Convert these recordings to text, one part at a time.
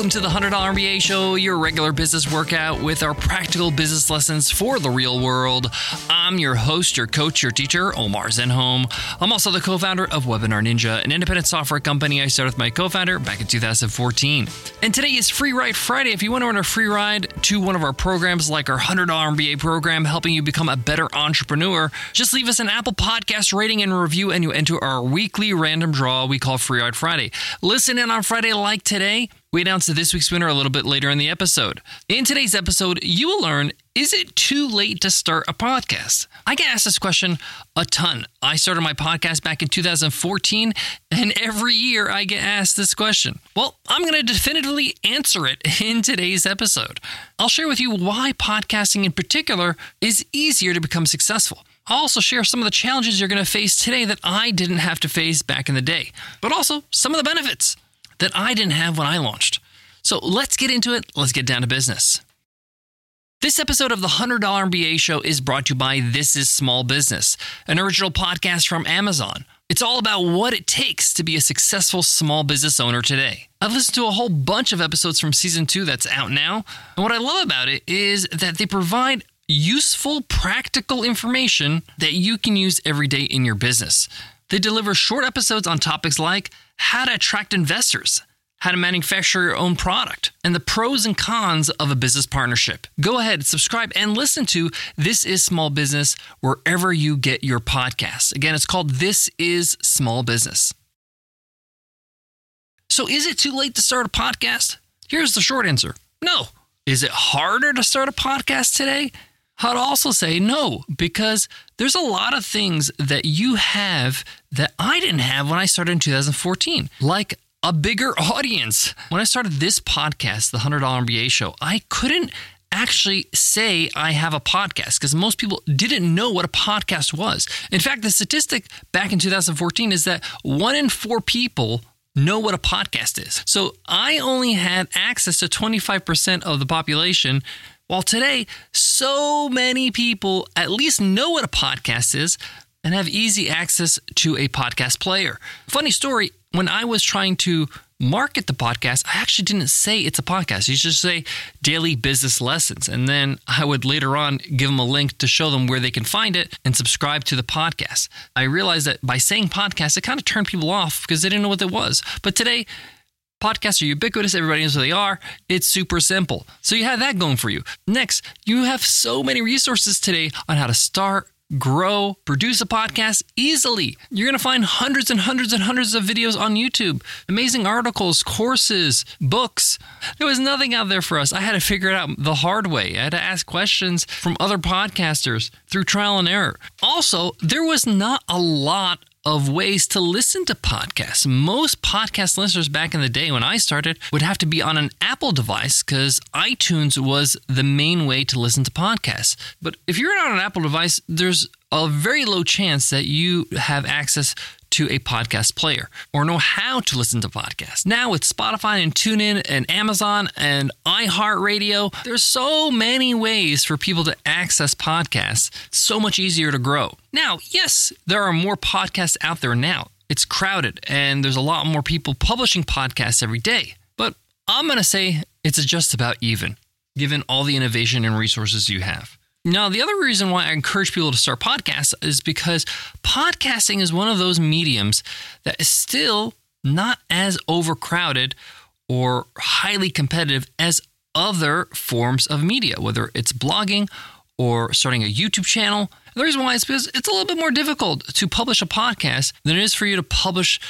Welcome to the $100 MBA Show, your regular business workout with our practical business lessons for the real world. I'm your host, your coach, your teacher, Omar Zenhom. I'm also the co founder of Webinar Ninja, an independent software company I started with my co founder back in 2014. And today is Free Ride Friday. If you want to earn a free ride to one of our programs, like our $100 MBA program, helping you become a better entrepreneur, just leave us an Apple Podcast rating and review, and you enter our weekly random draw we call Free Ride Friday. Listen in on Friday like today. We announce this week's winner a little bit later in the episode. In today's episode, you will learn is it too late to start a podcast? I get asked this question a ton. I started my podcast back in 2014, and every year I get asked this question. Well, I'm going to definitively answer it in today's episode. I'll share with you why podcasting in particular is easier to become successful. I'll also share some of the challenges you're going to face today that I didn't have to face back in the day, but also some of the benefits that I didn't have when I launched. So let's get into it. Let's get down to business. This episode of the $100 MBA show is brought to you by This is Small Business, an original podcast from Amazon. It's all about what it takes to be a successful small business owner today. I've listened to a whole bunch of episodes from season two that's out now. And what I love about it is that they provide useful, practical information that you can use every day in your business. They deliver short episodes on topics like how to attract investors, how to manufacture your own product, and the pros and cons of a business partnership. Go ahead, subscribe, and listen to This is Small Business wherever you get your podcasts. Again, it's called This is Small Business. So, is it too late to start a podcast? Here's the short answer no. Is it harder to start a podcast today? I'd also say no, because there's a lot of things that you have that I didn't have when I started in 2014, like a bigger audience. When I started this podcast, the $100 MBA show, I couldn't actually say I have a podcast because most people didn't know what a podcast was. In fact, the statistic back in 2014 is that one in four people know what a podcast is. So I only had access to 25% of the population while today, so many people at least know what a podcast is and have easy access to a podcast player. Funny story when I was trying to market the podcast, I actually didn't say it's a podcast. You just say daily business lessons. And then I would later on give them a link to show them where they can find it and subscribe to the podcast. I realized that by saying podcast, it kind of turned people off because they didn't know what it was. But today, Podcasts are ubiquitous. Everybody knows who they are. It's super simple. So you have that going for you. Next, you have so many resources today on how to start, grow, produce a podcast easily. You're going to find hundreds and hundreds and hundreds of videos on YouTube, amazing articles, courses, books. There was nothing out there for us. I had to figure it out the hard way. I had to ask questions from other podcasters through trial and error. Also, there was not a lot of ways to listen to podcasts. Most podcast listeners back in the day when I started would have to be on an Apple device because iTunes was the main way to listen to podcasts. But if you're not on an Apple device, there's a very low chance that you have access to a podcast player or know how to listen to podcasts. Now with Spotify and TuneIn and Amazon and iHeartRadio, there's so many ways for people to access podcasts. So much easier to grow. Now, yes, there are more podcasts out there now. It's crowded and there's a lot more people publishing podcasts every day. But I'm going to say it's just about even, given all the innovation and resources you have. Now, the other reason why I encourage people to start podcasts is because podcasting is one of those mediums that is still not as overcrowded or highly competitive as other forms of media, whether it's blogging or starting a YouTube channel. The reason why is because it's a little bit more difficult to publish a podcast than it is for you to publish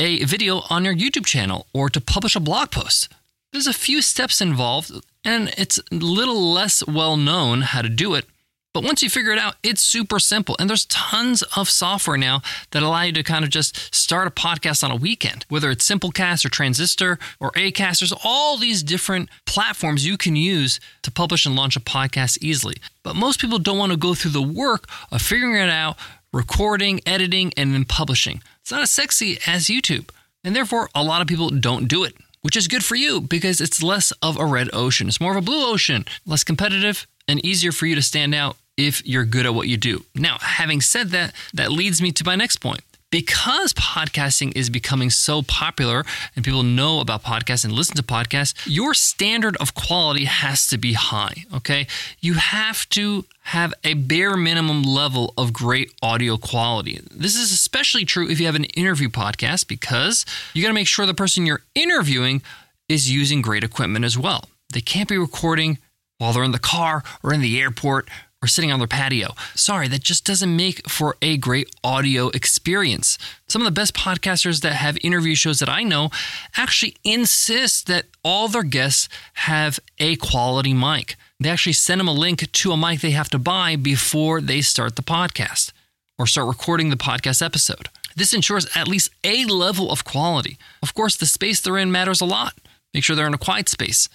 a video on your YouTube channel or to publish a blog post. There's a few steps involved and it's a little less well known how to do it. But once you figure it out, it's super simple. And there's tons of software now that allow you to kind of just start a podcast on a weekend, whether it's Simplecast or Transistor or Acast. There's all these different platforms you can use to publish and launch a podcast easily. But most people don't want to go through the work of figuring it out, recording, editing, and then publishing. It's not as sexy as YouTube. And therefore, a lot of people don't do it which is good for you because it's less of a red ocean. It's more of a blue ocean, less competitive, and easier for you to stand out if you're good at what you do. Now, having said that, that leads me to my next point. Because podcasting is becoming so popular and people know about podcasts and listen to podcasts, your standard of quality has to be high. Okay. You have to have a bare minimum level of great audio quality. This is especially true if you have an interview podcast because you got to make sure the person you're interviewing is using great equipment as well. They can't be recording while they're in the car or in the airport or sitting on their patio. Sorry, that just doesn't make for a great audio experience. Some of the best podcasters that have interview shows that I know actually insist that all their guests have a quality mic. They actually send them a link to a mic they have to buy before they start the podcast or start recording the podcast episode. This ensures at least a level of quality. Of course, the space they're in matters a lot. Make sure they're in a quiet space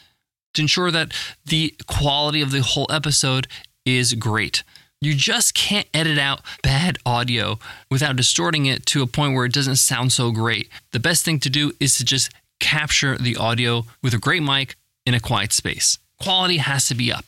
to ensure that the quality of the whole episode is great. You just can't edit out bad audio without distorting it to a point where it doesn't sound so great. The best thing to do is to just capture the audio with a great mic in a quiet space. Quality has to be up.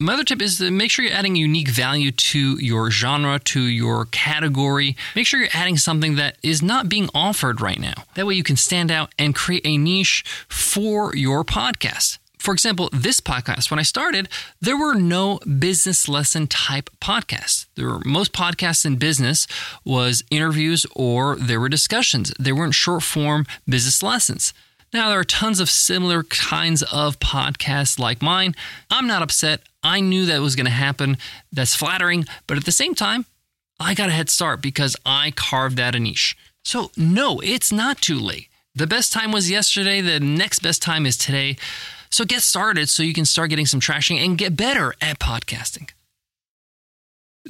My other tip is to make sure you're adding unique value to your genre, to your category. Make sure you're adding something that is not being offered right now. That way you can stand out and create a niche for your podcast. For example, this podcast, when I started, there were no business lesson type podcasts. There were most podcasts in business was interviews or there were discussions. They weren't short form business lessons. Now, there are tons of similar kinds of podcasts like mine. I'm not upset. I knew that was going to happen. That's flattering. But at the same time, I got a head start because I carved out a niche. So, no, it's not too late. The best time was yesterday. The next best time is today. So get started so you can start getting some traction and get better at podcasting.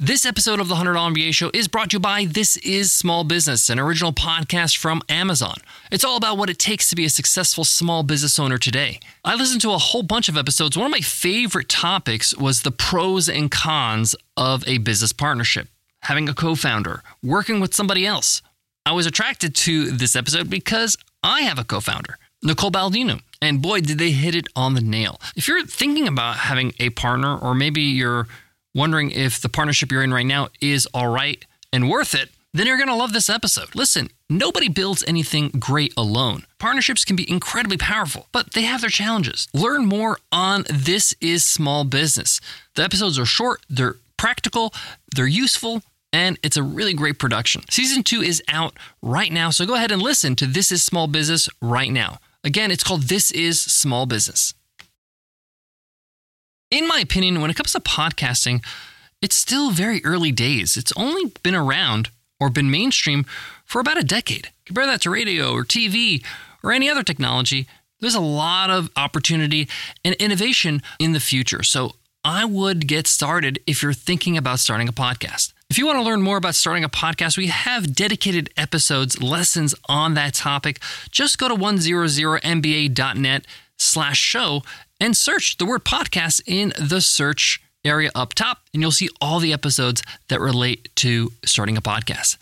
This episode of the $100 MBA Show is brought to you by This Is Small Business, an original podcast from Amazon. It's all about what it takes to be a successful small business owner today. I listened to a whole bunch of episodes. One of my favorite topics was the pros and cons of a business partnership, having a co founder, working with somebody else. I was attracted to this episode because I have a co founder, Nicole Baldino. And boy, did they hit it on the nail. If you're thinking about having a partner, or maybe you're wondering if the partnership you're in right now is all right and worth it, then you're going to love this episode. Listen, nobody builds anything great alone. Partnerships can be incredibly powerful, but they have their challenges. Learn more on This is Small Business. The episodes are short, they're practical, they're useful, and it's a really great production. Season two is out right now, so go ahead and listen to This is Small Business right now. Again, it's called This is Small Business. In my opinion, when it comes to podcasting, it's still very early days. It's only been around or been mainstream for about a decade. Compare that to radio or TV or any other technology. There's a lot of opportunity and innovation in the future. So I would get started if you're thinking about starting a podcast. If you want to learn more about starting a podcast, we have dedicated episodes, lessons on that topic. Just go to 100mba.net slash show and search the word podcast in the search area up top, and you'll see all the episodes that relate to starting a podcast.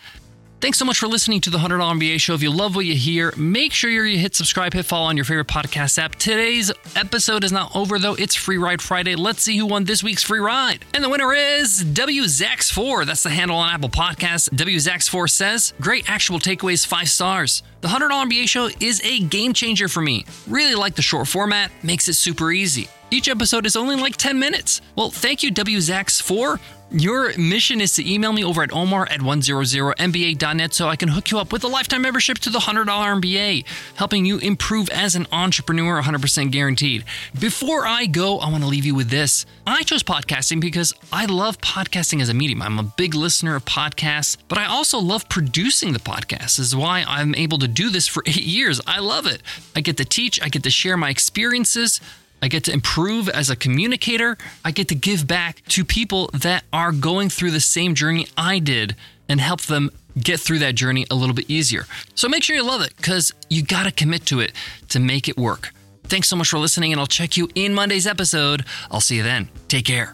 Thanks so much for listening to the $100 MBA show. If you love what you hear, make sure you hit subscribe, hit follow on your favorite podcast app. Today's episode is not over though. It's Free Ride Friday. Let's see who won this week's free ride. And the winner is WZax4. That's the handle on Apple Podcasts. WZax4 says, Great actual takeaways, five stars. The $100 MBA show is a game changer for me. Really like the short format, makes it super easy. Each episode is only like 10 minutes. Well, thank you, WZax4. Your mission is to email me over at omar at 100mba.net so I can hook you up with a lifetime membership to the $100 MBA, helping you improve as an entrepreneur 100% guaranteed. Before I go, I want to leave you with this. I chose podcasting because I love podcasting as a medium. I'm a big listener of podcasts, but I also love producing the podcast. This is why I'm able to do this for eight years. I love it. I get to teach, I get to share my experiences I get to improve as a communicator. I get to give back to people that are going through the same journey I did and help them get through that journey a little bit easier. So make sure you love it because you got to commit to it to make it work. Thanks so much for listening, and I'll check you in Monday's episode. I'll see you then. Take care.